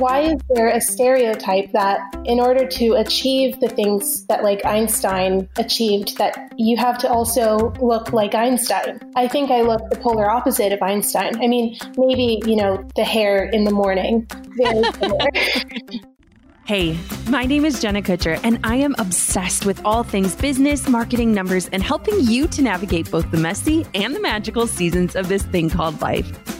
Why is there a stereotype that in order to achieve the things that like Einstein achieved that you have to also look like Einstein? I think I look the polar opposite of Einstein. I mean, maybe, you know, the hair in the morning. Very similar. Hey, my name is Jenna Kutcher, and I am obsessed with all things business, marketing, numbers, and helping you to navigate both the messy and the magical seasons of this thing called life.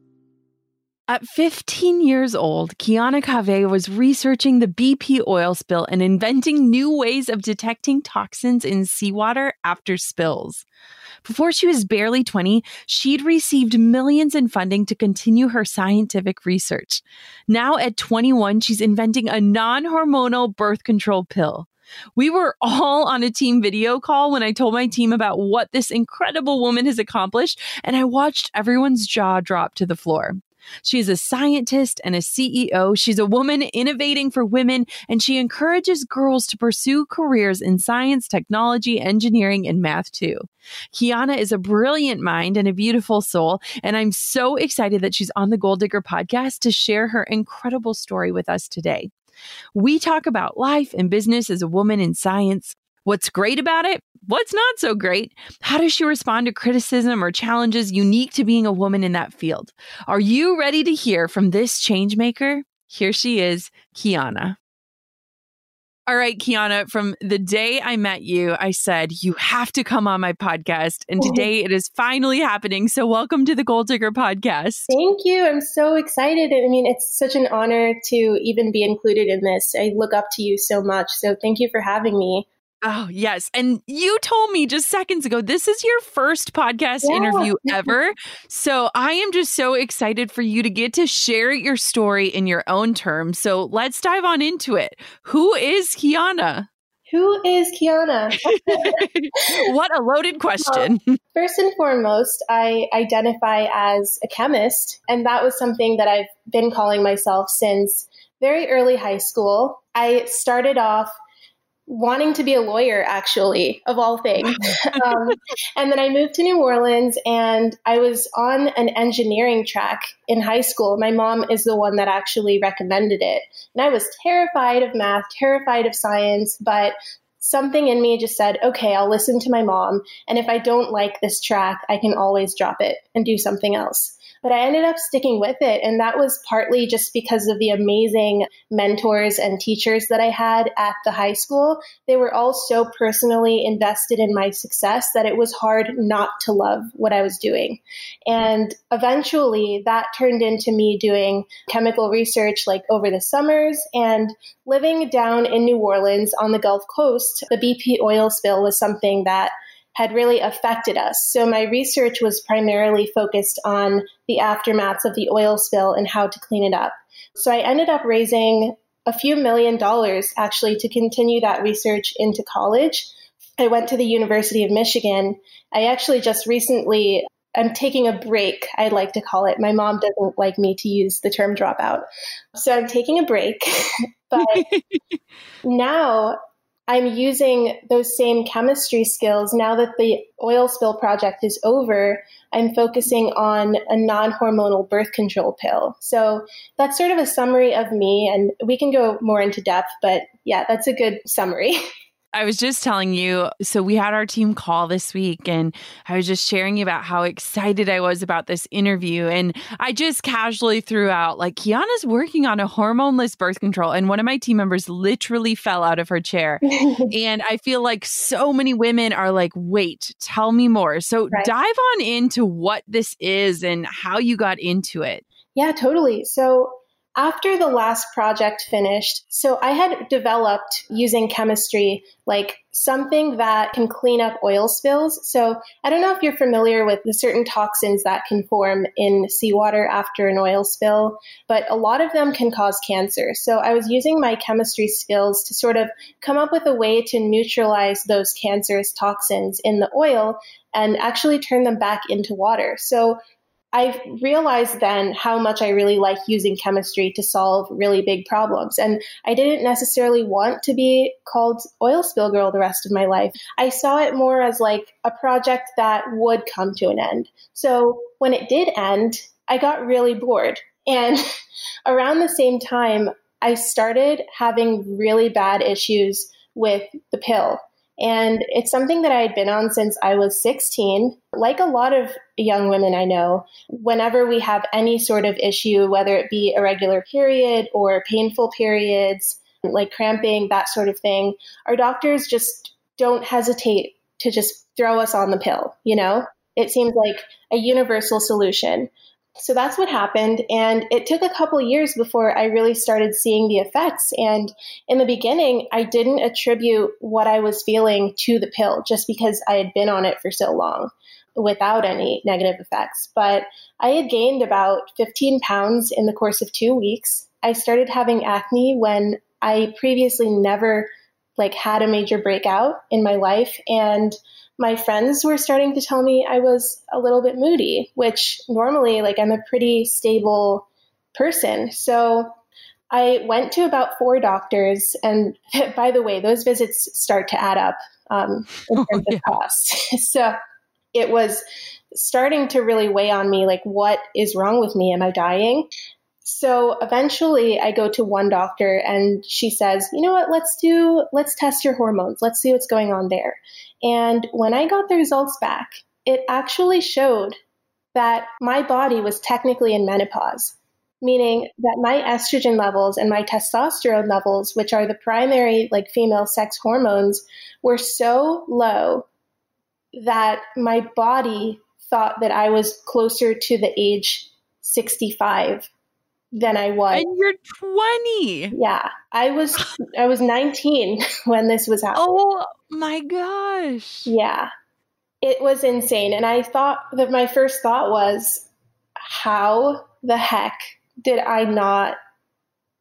At 15 years old, Keiana Cave was researching the BP oil spill and inventing new ways of detecting toxins in seawater after spills. Before she was barely 20, she'd received millions in funding to continue her scientific research. Now at 21, she's inventing a non hormonal birth control pill. We were all on a team video call when I told my team about what this incredible woman has accomplished, and I watched everyone's jaw drop to the floor. She's a scientist and a CEO. She's a woman innovating for women, and she encourages girls to pursue careers in science, technology, engineering, and math too. Keiana is a brilliant mind and a beautiful soul, and I'm so excited that she's on the Goal Digger podcast to share her incredible story with us today. We talk about life and business as a woman in science, What's great about it? What's not so great? How does she respond to criticism or challenges unique to being a woman in that field? Are you ready to hear from this changemaker? Here she is, Keiana. All right, Keiana, from the day I met you, I said, you have to come on my podcast. And today it is finally happening. So, welcome to the Goal Digger podcast. Thank you. I'm so excited. I mean, it's such an honor to even be included in this. I look up to you so much. So, thank you for having me. Oh, yes. And you told me just seconds ago, this is your first podcast yeah. interview ever. So I am just so excited for you to get to share your story in your own terms. So let's dive on into it. Who is Keiana? Who is Keiana? what a loaded question. Well, first and foremost, I identify as a chemist, and that was something that I've been calling myself since very early high school. I started off wanting to be a lawyer, actually, of all things. um, and then I moved to New Orleans and I was on an engineering track in high school. My mom is the one that actually recommended it. And I was terrified of math, terrified of science, but something in me just said, okay, I'll listen to my mom. And if I don't like this track, I can always drop it and do something else. But I ended up sticking with it. And that was partly just because of the amazing mentors and teachers that I had at the high school. They were all so personally invested in my success that it was hard not to love what I was doing. And eventually that turned into me doing chemical research like over the summers and living down in New Orleans on the Gulf Coast. The BP oil spill was something that had really affected us. So my research was primarily focused on the aftermaths of the oil spill and how to clean it up. So I ended up raising a few million dollars actually to continue that research into college. I went to the University of Michigan. I actually just recently I'm taking a break, I'd like to call it. My mom doesn't like me to use the term dropout. So I'm taking a break. but now I'm using those same chemistry skills. Now that the oil spill project is over, I'm focusing on a non hormonal birth control pill. So that's sort of a summary of me, and we can go more into depth, but yeah, that's a good summary. I was just telling you. So, we had our team call this week, and I was just sharing about how excited I was about this interview. And I just casually threw out, like, Keiana's working on a hormoneless birth control. And one of my team members literally fell out of her chair. and I feel like so many women are like, wait, tell me more. So, right. dive on into what this is and how you got into it. Yeah, totally. So, after the last project finished, so I had developed using chemistry like something that can clean up oil spills. So I don't know if you're familiar with the certain toxins that can form in seawater after an oil spill, but a lot of them can cause cancer. So I was using my chemistry skills to sort of come up with a way to neutralize those cancerous toxins in the oil and actually turn them back into water. So I realized then how much I really like using chemistry to solve really big problems. And I didn't necessarily want to be called oil spill girl the rest of my life. I saw it more as like a project that would come to an end. So when it did end, I got really bored. And around the same time, I started having really bad issues with the pill. And it's something that I had been on since I was 16. Like a lot of young women I know, whenever we have any sort of issue, whether it be irregular period or painful periods, like cramping, that sort of thing, our doctors just don't hesitate to just throw us on the pill, you know? It seems like a universal solution. So that's what happened. And it took a couple years before I really started seeing the effects. And in the beginning, I didn't attribute what I was feeling to the pill just because I had been on it for so long without any negative effects. But I had gained about 15 pounds in the course of two weeks. I started having acne when I previously never like had a major breakout in my life. And my friends were starting to tell me I was a little bit moody, which normally, like, I'm a pretty stable person. So I went to about four doctors. And by the way, those visits start to add up um, in oh, terms oh, yeah. of cost. so it was starting to really weigh on me like, what is wrong with me? Am I dying? So eventually I go to one doctor and she says, you know what, let's do, let's test your hormones. Let's see what's going on there. And when I got the results back, it actually showed that my body was technically in menopause, meaning that my estrogen levels and my testosterone levels, which are the primary like female sex hormones, were so low that my body thought that I was closer to the age 65 than I was. And you're 20. Yeah. I was I was 19 when this was happening. Oh my gosh. Yeah. It was insane. And I thought that my first thought was, how the heck did I not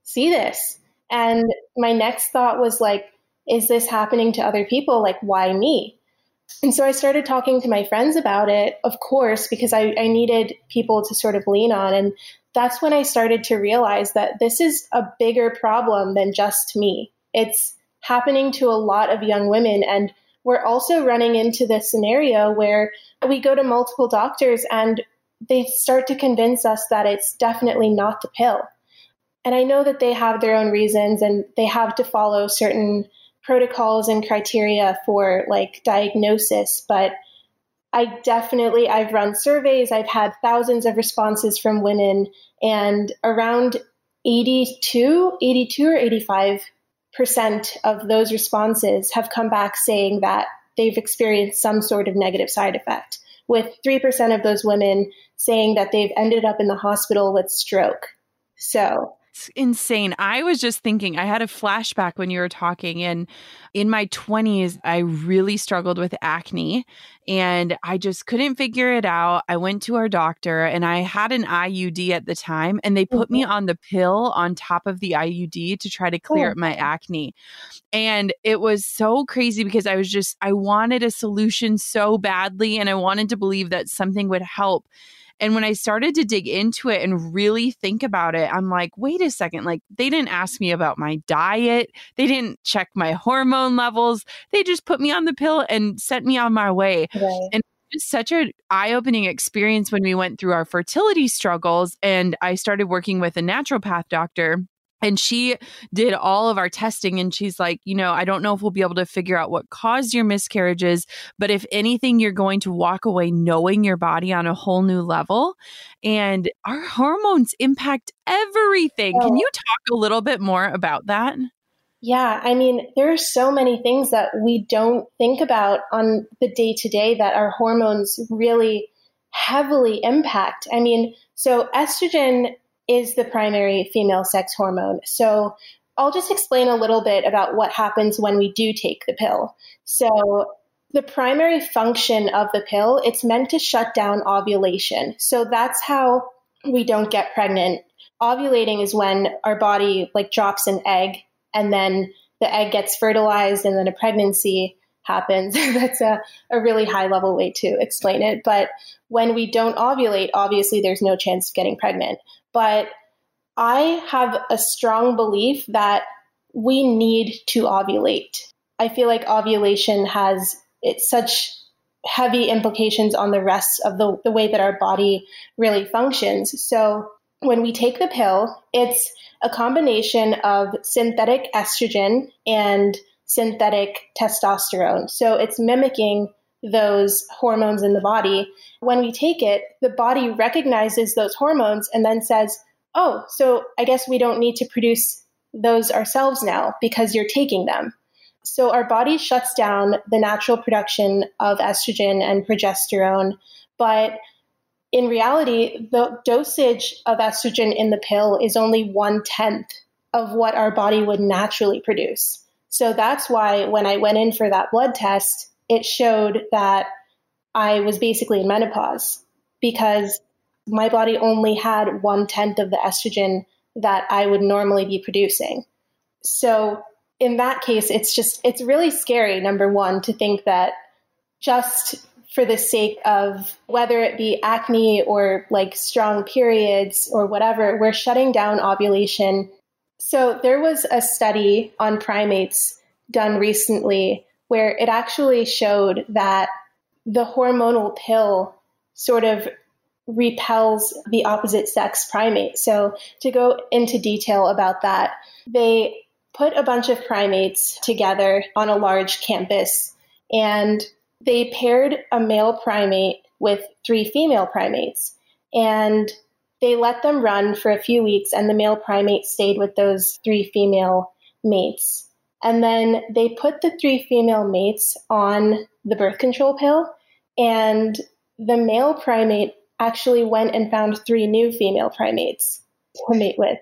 see this? And my next thought was like, is this happening to other people? Like, why me? And so I started talking to my friends about it, of course, because I, I needed people to sort of lean on. And that's when I started to realize that this is a bigger problem than just me. It's happening to a lot of young women. And we're also running into this scenario where we go to multiple doctors and they start to convince us that it's definitely not the pill. And I know that they have their own reasons and they have to follow certain protocols and criteria for like diagnosis, but I definitely I've run surveys, I've had thousands of responses from women and around 82, 82 or 85 percent of those responses have come back saying that they've experienced some sort of negative side effect, with 3% of those women saying that they've ended up in the hospital with stroke. So That's insane. I was just thinking, I had a flashback when you were talking, and in my 20s, I really struggled with acne and I just couldn't figure it out. I went to our doctor and I had an IUD at the time, and they put mm-hmm. me on the pill on top of the IUD to try to clear oh. up my acne. And it was so crazy because I was just, I wanted a solution so badly, and I wanted to believe that something would help. And when I started to dig into it and really think about it, I'm like, wait a second, like they didn't ask me about my diet. They didn't check my hormone levels. They just put me on the pill and sent me on my way. Right. And was such an eye-opening experience when we went through our fertility struggles and I started working with a naturopath doctor and she did all of our testing and she's like you know i don't know if we'll be able to figure out what caused your miscarriages but if anything you're going to walk away knowing your body on a whole new level and our hormones impact everything oh. can you talk a little bit more about that yeah, I mean, there are so many things that we don't think about on the day to day that our hormones really heavily impact. I mean, so estrogen is the primary female sex hormone. So I'll just explain a little bit about what happens when we do take the pill. So the primary function of the pill, it's meant to shut down ovulation. So that's how we don't get pregnant. Ovulating is when our body like drops an egg and then the egg gets fertilized and then a pregnancy happens. That's a, a really high level way to explain it. But when we don't ovulate, obviously there's no chance of getting pregnant. But I have a strong belief that we need to ovulate. I feel like ovulation has it's such heavy implications on the rest of the, the way that our body really functions. So when we take the pill, it's a combination of synthetic estrogen and synthetic testosterone. So it's mimicking those hormones in the body. When we take it, the body recognizes those hormones and then says, oh, so I guess we don't need to produce those ourselves now because you're taking them. So our body shuts down the natural production of estrogen and progesterone. But in reality, the dosage of estrogen in the pill is only one tenth of what our body would naturally produce. So that's why when I went in for that blood test, it showed that I was basically in menopause because my body only had one tenth of the estrogen that I would normally be producing. So in that case, it's just, it's really scary, number one, to think that just for the sake of whether it be acne or like strong periods or whatever, we're shutting down ovulation. So there was a study on primates done recently where it actually showed that the hormonal pill sort of repels the opposite sex primate. So, to go into detail about that, they put a bunch of primates together on a large campus and they paired a male primate with three female primates. And they let them run for a few weeks, and the male primate stayed with those three female mates. And then they put the three female mates on the birth control pill, and the male primate actually went and found three new female primates to mate with,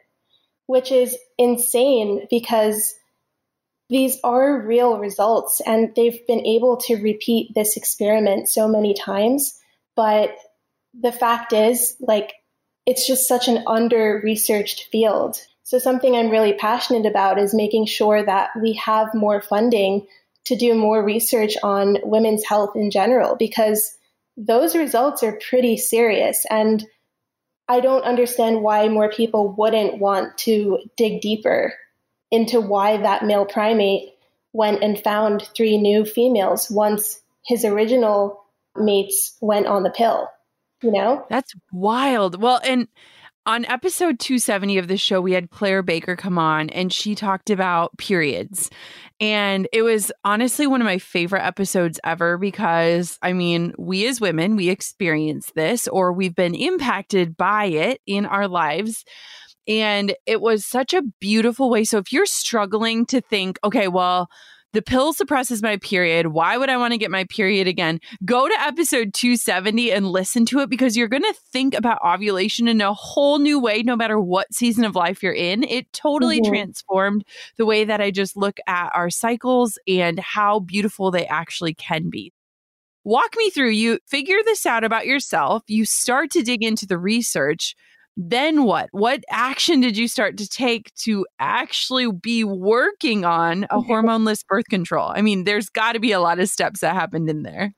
which is insane because these are real results and they've been able to repeat this experiment so many times. But the fact is, like, it's just such an under researched field. So, something I'm really passionate about is making sure that we have more funding to do more research on women's health in general, because those results are pretty serious. And I don't understand why more people wouldn't want to dig deeper into why that male primate went and found three new females once his original mates went on the pill. You know? That's wild. Well, and on episode 270 of the show, we had Claire Baker come on and she talked about periods. And it was honestly one of my favorite episodes ever because, I mean, we as women, we experience this or we've been impacted by it in our lives. And it was such a beautiful way. So if you're struggling to think, okay, well, The pill suppresses my period. Why would I want to get my period again? Go to episode 270 and listen to it because you're going to think about ovulation in a whole new way, no matter what season of life you're in. It totally mm-hmm. transformed the way that I just look at our cycles and how beautiful they actually can be. Walk me through. You figure this out about yourself, you start to dig into the research then what? What action did you start to take to actually be working on a mm-hmm. hormoneless birth control? I mean, there's got to be a lot of steps that happened in there.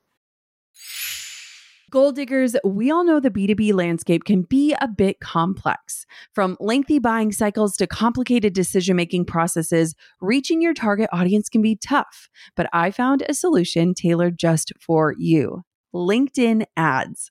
Goal diggers, we all know the B2B landscape can be a bit complex. From lengthy buying cycles to complicated decision making processes, reaching your target audience can be tough. But I found a solution tailored just for you LinkedIn ads.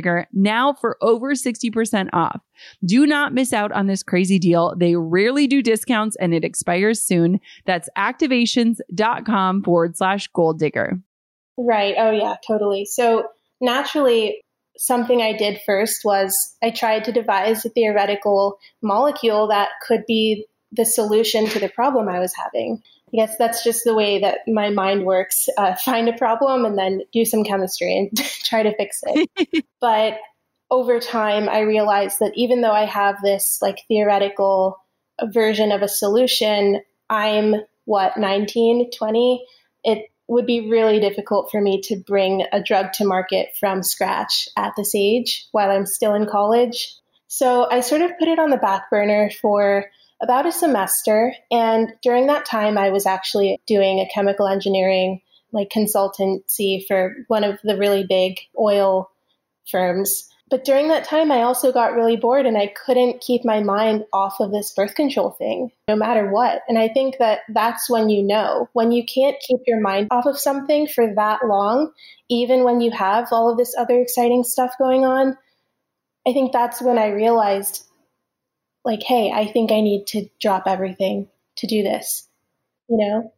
now for over 60% off. Do not miss out on this crazy deal. They rarely do discounts and it expires soon. That's activations.com forward slash goal digger. Right. Oh, yeah, totally. So naturally, something I did first was I tried to devise a theoretical molecule that could be the solution to the problem I was having. I guess that's just the way that my mind works. Uh, find a problem and then do some chemistry and try to fix it. but over time, I realized that even though I have this like theoretical version of a solution, I'm what, 19, 20? It would be really difficult for me to bring a drug to market from scratch at this age while I'm still in college. So I sort of put it on the back burner for about a semester. And during that time, I was actually doing a chemical engineering like consultancy for one of the really big oil firms. But during that time, I also got really bored and I couldn't keep my mind off of this birth control thing, no matter what. And I think that that's when you know, when you can't keep your mind off of something for that long, even when you have all of this other exciting stuff going on. I think that's when I realized, like, hey, I think I need to drop everything to do this, you know?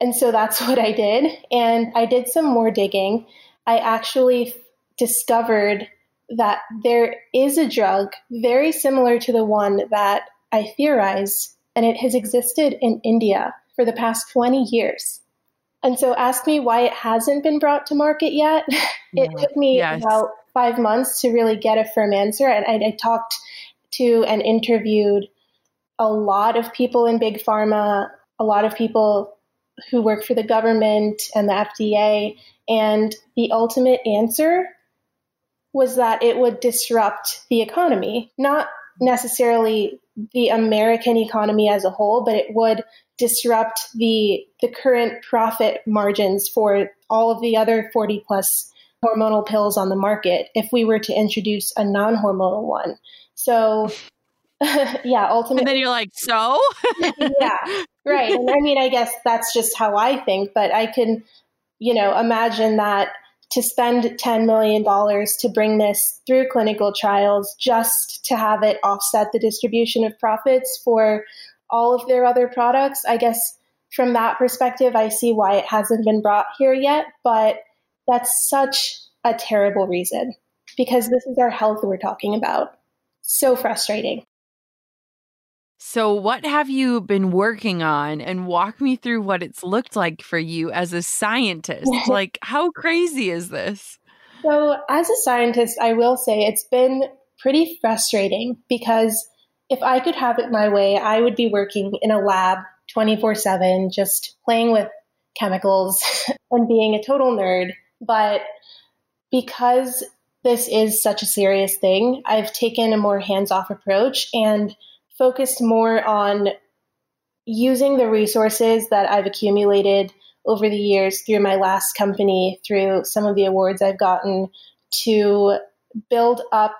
And so that's what I did. And I did some more digging I actually discovered that there is a drug very similar to the one that I theorize, and it has existed in India for the past 20 years. And so ask me why it hasn't been brought to market yet. it yeah. took me yes. about five months to really get a firm answer. And I, I talked to and interviewed a lot of people in big pharma, a lot of people who work for the government and the FDA. And the ultimate answer was that it would disrupt the economy, not necessarily the American economy as a whole, but it would disrupt the the current profit margins for all of the other 40 plus hormonal pills on the market if we were to introduce a non-hormonal one. So yeah, ultimately And then you're like, "So?" yeah. Right. And I mean, I guess that's just how I think, but I can you know, imagine that to spend $10 million to bring this through clinical trials just to have it offset the distribution of profits for all of their other products. I guess from that perspective, I see why it hasn't been brought here yet, but that's such a terrible reason because this is our health we're talking about. So frustrating. So, what have you been working on and walk me through what it's looked like for you as a scientist? like, how crazy is this? So, as a scientist, I will say it's been pretty frustrating because if I could have it my way, I would be working in a lab 24 7, just playing with chemicals and being a total nerd. But because this is such a serious thing, I've taken a more hands off approach and focused more on using the resources that I've accumulated over the years through my last company, through some of the awards I've gotten, to build up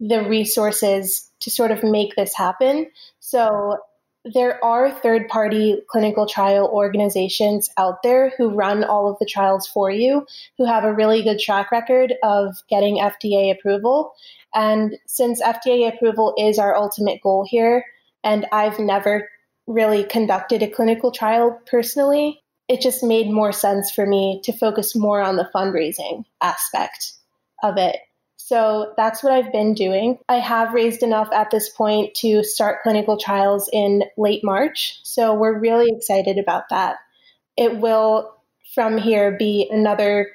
the resources to sort of make this happen. So there are third party clinical trial organizations out there who run all of the trials for you, who have a really good track record of getting FDA approval. And since FDA approval is our ultimate goal here, and I've never really conducted a clinical trial personally, it just made more sense for me to focus more on the fundraising aspect of it. So that's what I've been doing. I have raised enough at this point to start clinical trials in late March. So we're really excited about that. It will, from here, be another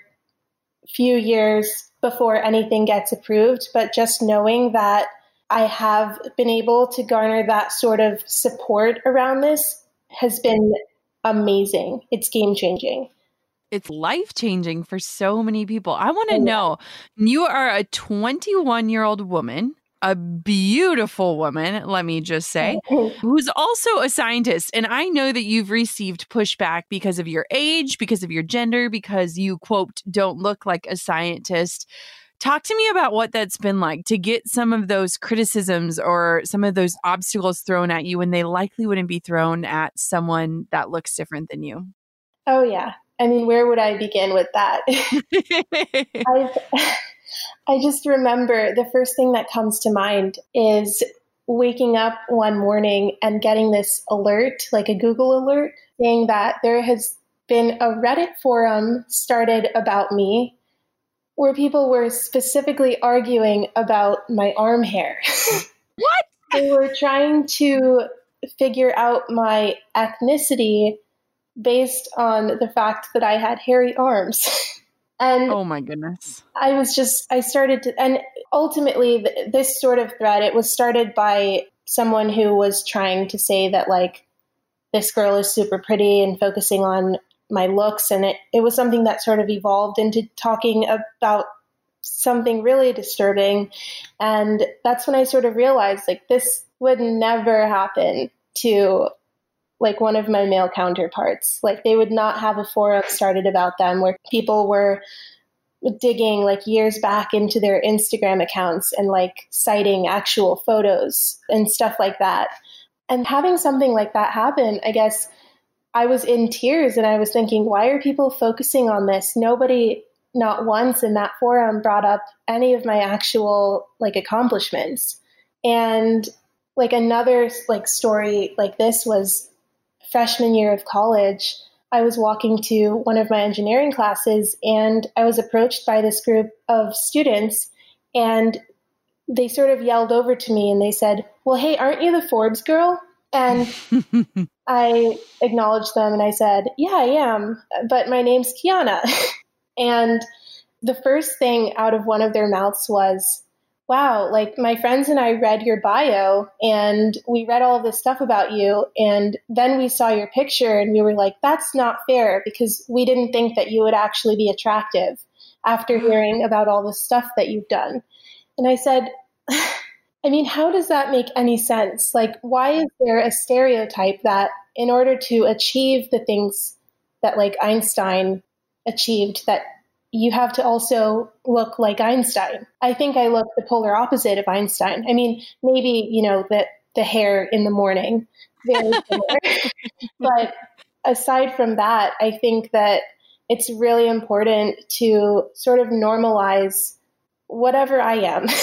few years before anything gets approved. But just knowing that I have been able to garner that sort of support around this has been amazing. It's game changing it's life changing for so many people. I want to oh, know you are a 21 year old woman, a beautiful woman, let me just say, oh. who's also a scientist. And I know that you've received pushback because of your age, because of your gender, because you, quote, don't look like a scientist. Talk to me about what that's been like to get some of those criticisms or some of those obstacles thrown at you when they likely wouldn't be thrown at someone that looks different than you. Oh, yeah. I mean, where would I begin with that? I, I just remember the first thing that comes to mind is waking up one morning and getting this alert, like a Google alert, saying that there has been a Reddit forum started about me where people were specifically arguing about my arm hair. what? they were trying to figure out my ethnicity based on the fact that I had hairy arms. and oh my goodness. I was just, I started to, and ultimately, this sort of thread, it was started by someone who was trying to say that, like, this girl is super pretty and focusing on my looks. And it, it was something that sort of evolved into talking about something really disturbing. And that's when I sort of realized, like, this would never happen to like one of my male counterparts. Like they would not have a forum started about them where people were digging like years back into their Instagram accounts and like citing actual photos and stuff like that. And having something like that happen, I guess I was in tears and I was thinking, why are people focusing on this? Nobody, not once in that forum, brought up any of my actual like accomplishments. And like another like story like this was freshman year of college, I was walking to one of my engineering classes and I was approached by this group of students and they sort of yelled over to me and they said, Well, hey, aren't you the Forbes girl? And I acknowledged them and I said, Yeah, I am, but my name's Keiana. and the first thing out of one of their mouths was, wow, like my friends and I read your bio and we read all of this stuff about you. And then we saw your picture and we were like, that's not fair because we didn't think that you would actually be attractive after mm-hmm. hearing about all the stuff that you've done. And I said, I mean, how does that make any sense? Like, why is there a stereotype that in order to achieve the things that like Einstein achieved, that you have to also look like Einstein. I think I look the polar opposite of Einstein. I mean, maybe, you know, that the hair in the morning, very similar. but aside from that, I think that it's really important to sort of normalize whatever I am.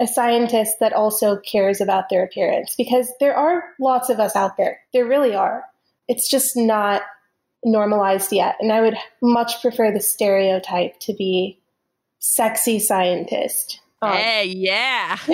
a scientist that also cares about their appearance because there are lots of us out there. There really are. It's just not normalized yet. And I would much prefer the stereotype to be sexy scientist. Um, hey, yeah.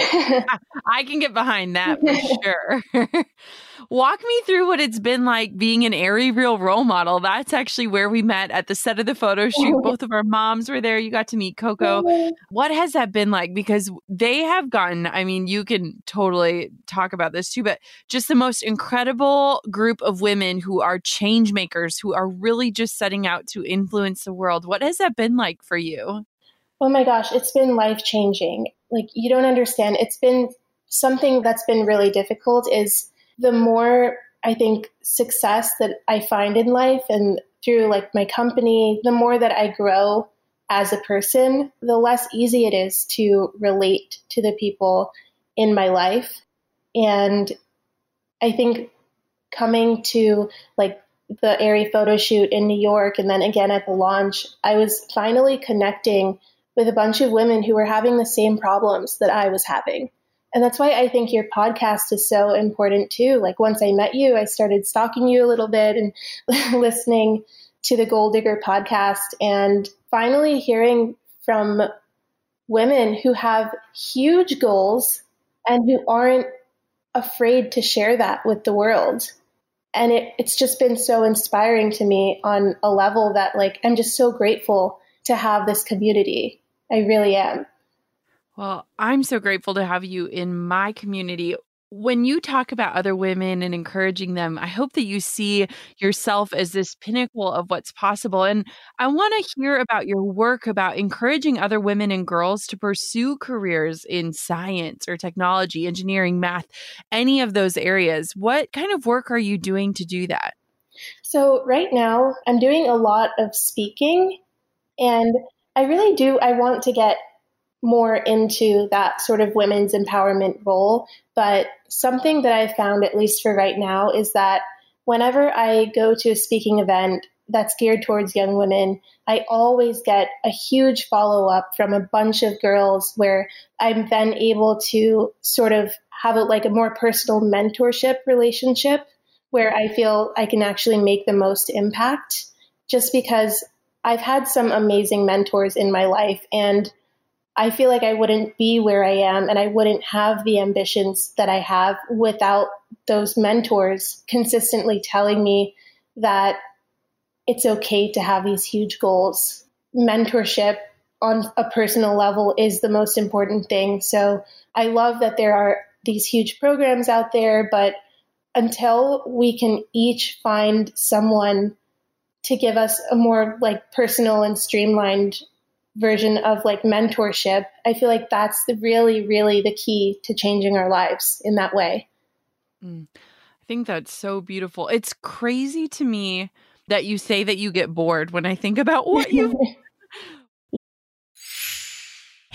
I can get behind that for sure. Walk me through what it's been like being an Aerie Real role model. That's actually where we met at the set of the photo shoot. Both of our moms were there. You got to meet Coco. What has that been like? Because they have gotten, I mean, you can totally talk about this too, but just the most incredible group of women who are change makers, who are really just setting out to influence the world. What has that been like for you? Oh my gosh, it's been life changing. Like, you don't understand. It's been something that's been really difficult is the more I think success that I find in life and through like my company, the more that I grow as a person, the less easy it is to relate to the people in my life. And I think coming to like the Aerie photo shoot in New York and then again at the launch, I was finally connecting with a bunch of women who were having the same problems that I was having. And that's why I think your podcast is so important too. Like once I met you, I started stalking you a little bit and listening to the Goal Digger podcast and finally hearing from women who have huge goals and who aren't afraid to share that with the world. And it, it's just been so inspiring to me on a level that like I'm just so grateful to have this community. I really am. Well, I'm so grateful to have you in my community. When you talk about other women and encouraging them, I hope that you see yourself as this pinnacle of what's possible. And I want to hear about your work about encouraging other women and girls to pursue careers in science or technology, engineering, math, any of those areas. What kind of work are you doing to do that? So, right now, I'm doing a lot of speaking, and I really do. I want to get more into that sort of women's empowerment role. But something that I've found, at least for right now, is that whenever I go to a speaking event that's geared towards young women, I always get a huge follow up from a bunch of girls where I'm then able to sort of have a, like a more personal mentorship relationship where I feel I can actually make the most impact just because I've had some amazing mentors in my life and I feel like I wouldn't be where I am and I wouldn't have the ambitions that I have without those mentors consistently telling me that it's okay to have these huge goals. Mentorship on a personal level is the most important thing. So I love that there are these huge programs out there, but until we can each find someone to give us a more like personal and streamlined version of like mentorship, I feel like that's the really, really the key to changing our lives in that way. Mm. I think that's so beautiful. It's crazy to me that you say that you get bored when I think about what you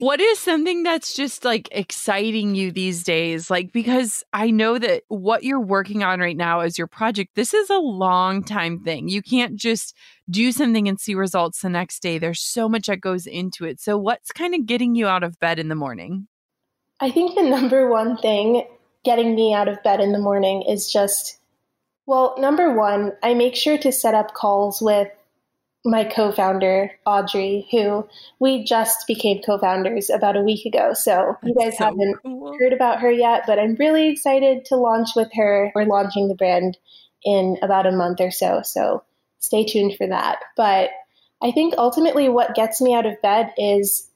What is something that's just like exciting you these days? Like, because I know that what you're working on right now as your project, this is a long time thing. You can't just do something and see results the next day. There's so much that goes into it. So, what's kind of getting you out of bed in the morning? I think the number one thing getting me out of bed in the morning is just, well, number one, I make sure to set up calls with my co-founder Audrey, who we just became co-founders about a week ago. So That's you guys so haven't cool. heard about her yet, but I'm really excited to launch with her. We're launching the brand in about a month or so, so stay tuned for that. But I think ultimately what gets me out of bed is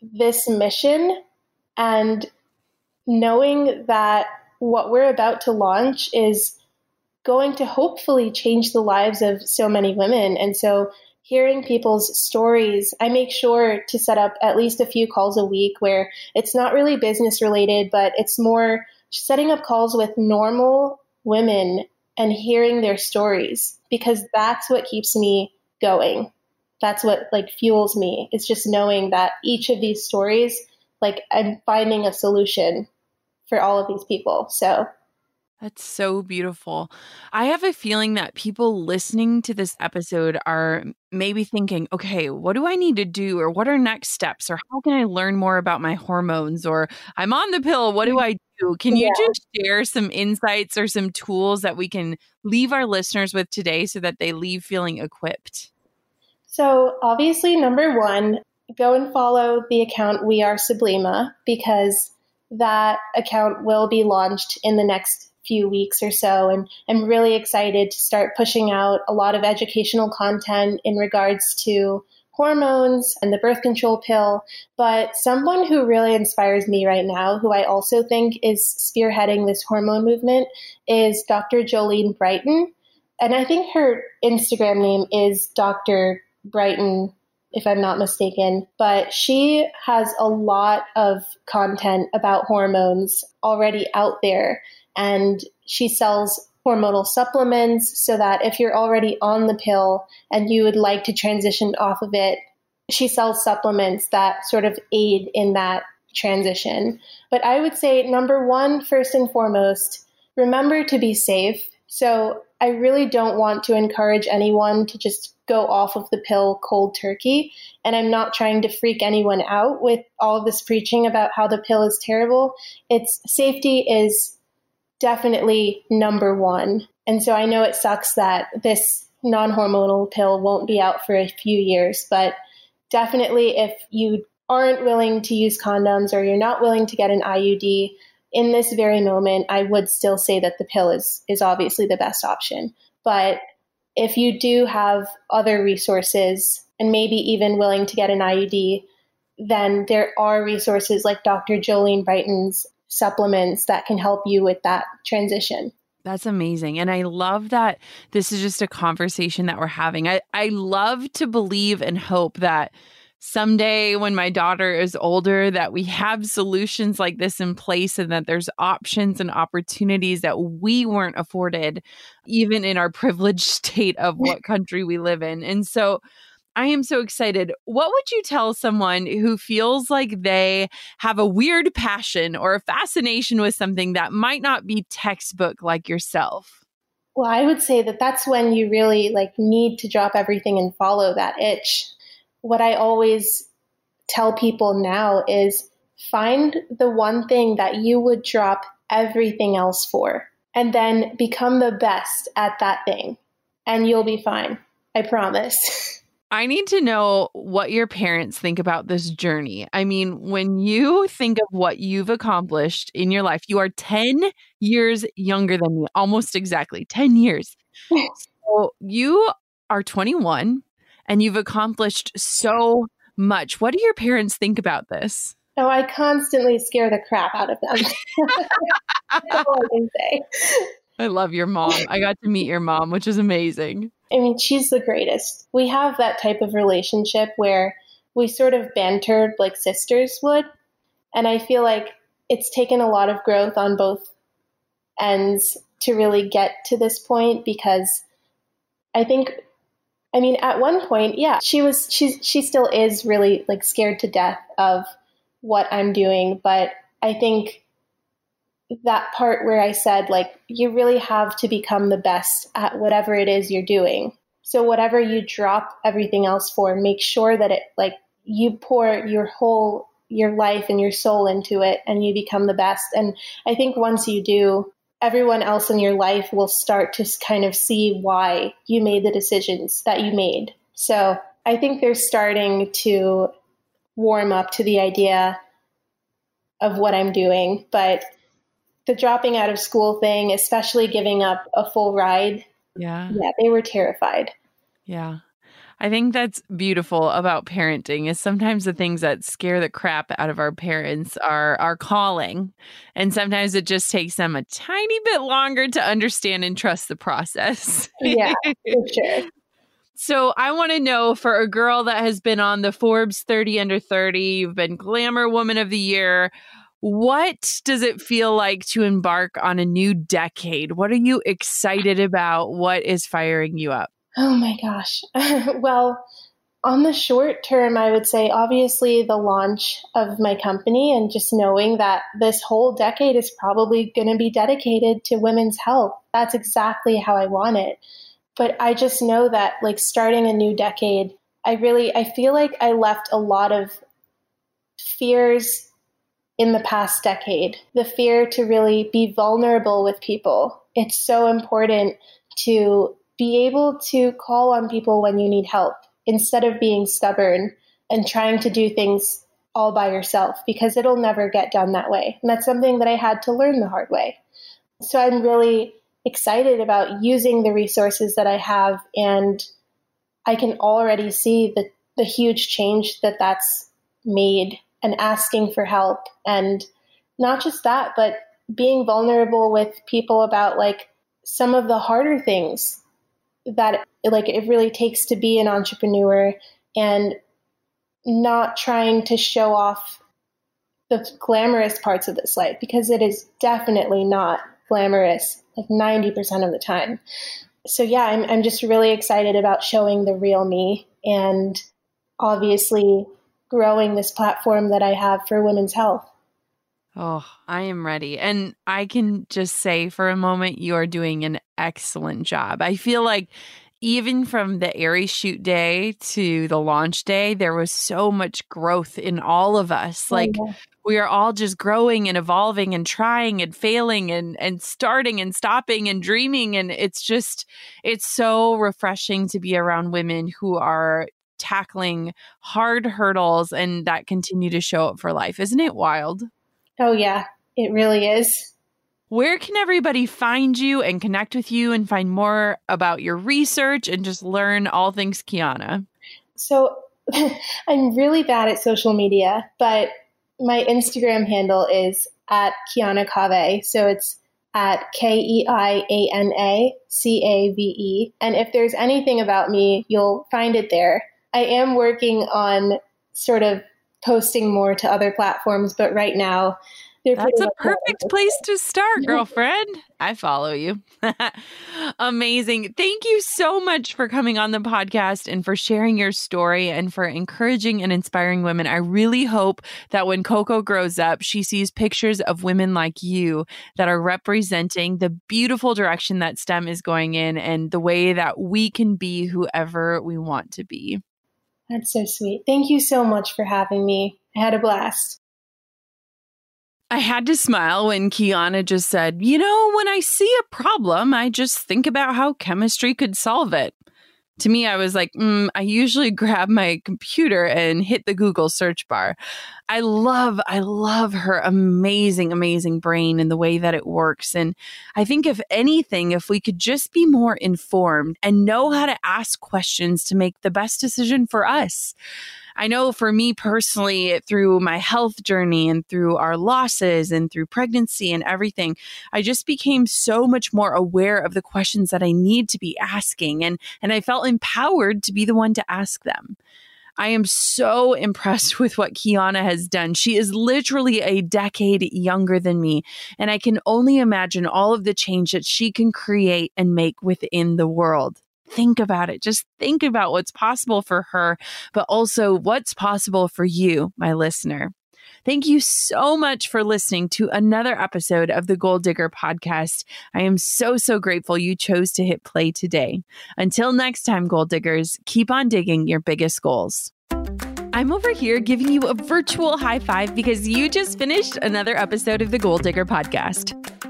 this mission and knowing that what we're about to launch is going to hopefully change the lives of so many women. And so hearing people's stories, I make sure to set up at least a few calls a week where it's not really business related, but it's more setting up calls with normal women and hearing their stories because that's what keeps me going. That's what like fuels me. It's just knowing that each of these stories, like I'm finding a solution for all of these people. So that's so beautiful. I have a feeling that people listening to this episode are maybe thinking, okay, what do I need to do? Or what are next steps? Or how can I learn more about my hormones? Or I'm on the pill. What do mm. I do? Can you yeah. just share some insights or some tools that we can leave our listeners with today so that they leave feeling equipped? So, obviously, number one, go and follow the account We Are Sublima because that account will be launched in the next few weeks or so. And I'm really excited to start pushing out a lot of educational content in regards to hormones and the birth control pill. But someone who really inspires me right now, who I also think is spearheading this hormone movement, is Dr. Jolene Brighten. And I think her Instagram name is Dr. Brighten if I'm not mistaken. But she has a lot of content about hormones already out there and she sells hormonal supplements so that if you're already on the pill and you would like to transition off of it, she sells supplements that sort of aid in that transition. But I would say, number one, first and foremost, remember to be safe. So I really don't want to encourage anyone to just go off of the pill cold turkey. And I'm not trying to freak anyone out with all this preaching about how the pill is terrible. Its safety is definitely number one. And so I know it sucks that this non hormonal pill won't be out for a few years, but definitely if you aren't willing to use condoms or you're not willing to get an IUD in this very moment, I would still say that the pill is is obviously the best option. But if you do have other resources and maybe even willing to get an IUD, then there are resources like Dr. Jolene Brighten's supplements that can help you with that transition. That's amazing. And I love that this is just a conversation that we're having. I, I love to believe and hope that someday when my daughter is older that we have solutions like this in place and that there's options and opportunities that we weren't afforded even in our privileged state of what country we live in. And so I am so excited. What would you tell someone who feels like they have a weird passion or a fascination with something that might not be textbook like yourself? Well, I would say that that's when you really like need to drop everything and follow that itch. What I always tell people now is find the one thing that you would drop everything else for and then become the best at that thing and you'll be fine. I promise. I need to know what your parents think about this journey. I mean, when you think of what you've accomplished in your life, you are 10 years younger than me, almost exactly 10 years. so you are 21 and you've accomplished so much. What do your parents think about this? Oh, I constantly scare the crap out of them. That's all I can say. I love your mom. I got to meet your mom, which is amazing. I mean, she's the greatest. We have that type of relationship where we sort of bantered like sisters would. And I feel like it's taken a lot of growth on both ends to really get to this point because I think I mean at one point, yeah, she was she she still is really like scared to death of what I'm doing, but I think that part where I said, like, you really have to become the best at whatever it is you're doing. So, whatever you drop everything else for, make sure that it, like, you pour your whole, your life and your soul into it and you become the best. And I think once you do, everyone else in your life will start to kind of see why you made the decisions that you made. So, I think they're starting to warm up to the idea of what I'm doing. But the dropping out of school thing, especially giving up a full ride. Yeah. Yeah, they were terrified. Yeah. I think that's beautiful about parenting is sometimes the things that scare the crap out of our parents are our calling. And sometimes it just takes them a tiny bit longer to understand and trust the process. yeah, for sure. So I want to know for a girl that has been on the Forbes 30 under 30, you've been glamour woman of the year. What does it feel like to embark on a new decade? What are you excited about? What is firing you up? Oh my gosh. well, on the short term, I would say obviously the launch of my company and just knowing that this whole decade is probably going to be dedicated to women's health. That's exactly how I want it. But I just know that like starting a new decade, I really I feel like I left a lot of fears in the past decade. The fear to really be vulnerable with people. It's so important to be able to call on people when you need help instead of being stubborn and trying to do things all by yourself because it'll never get done that way. And that's something that I had to learn the hard way. So I'm really excited about using the resources that I have and I can already see the, the huge change that that's made and asking for help and not just that but being vulnerable with people about like some of the harder things that like it really takes to be an entrepreneur and not trying to show off the glamorous parts of this life because it is definitely not glamorous like 90% of the time. So yeah, I'm I'm just really excited about showing the real me and obviously growing this platform that I have for women's health. Oh, I am ready. And I can just say for a moment, you are doing an excellent job. I feel like even from the Aerie shoot day to the launch day, there was so much growth in all of us. Oh, like, we are all just growing and evolving and trying and failing and and starting and stopping and dreaming and it's just it's so refreshing to be around women who are tackling hard hurdles and that continue to show up for life isn't it wild oh yeah it really is where can everybody find you and connect with you and find more about your research and just learn all things Keiana? So, I'm really bad at social media, but my Instagram handle is at Keiana Cave. So it's at K E I A N A C A V E. And if there's anything about me, you'll find it there. I am working on sort of posting more to other platforms, but right now that's a perfect place to start, girlfriend. I follow you. Amazing. Thank you so much for coming on the podcast and for sharing your story and for encouraging and inspiring women. I really hope that when Coco grows up, she sees pictures of women like you that are representing the beautiful direction that STEM is going in and the way that we can be whoever we want to be. That's so sweet. Thank you so much for having me. I had a blast. I had to smile when Keiana just said, You know, when I see a problem, I just think about how chemistry could solve it. To me, I was like, mm, I usually grab my computer and hit the Google search bar. I love, I love her amazing, amazing brain and the way that it works. And I think, if anything, if we could just be more informed and know how to ask questions to make the best decision for us. I know for me personally, through my health journey and through our losses and through pregnancy and everything, I just became so much more aware of the questions that I need to be asking. And, and I felt empowered to be the one to ask them. I am so impressed with what Keiana has done. She is literally a decade younger than me, and I can only imagine all of the change that she can create and make within the world think about it. Just think about what's possible for her, but also what's possible for you, my listener. Thank you so much for listening to another episode of the Goal Digger podcast. I am so, so grateful you chose to hit play today. Until next time, Goal Diggers, keep on digging your biggest goals. I'm over here giving you a virtual high five because you just finished another episode of the Goal Digger podcast.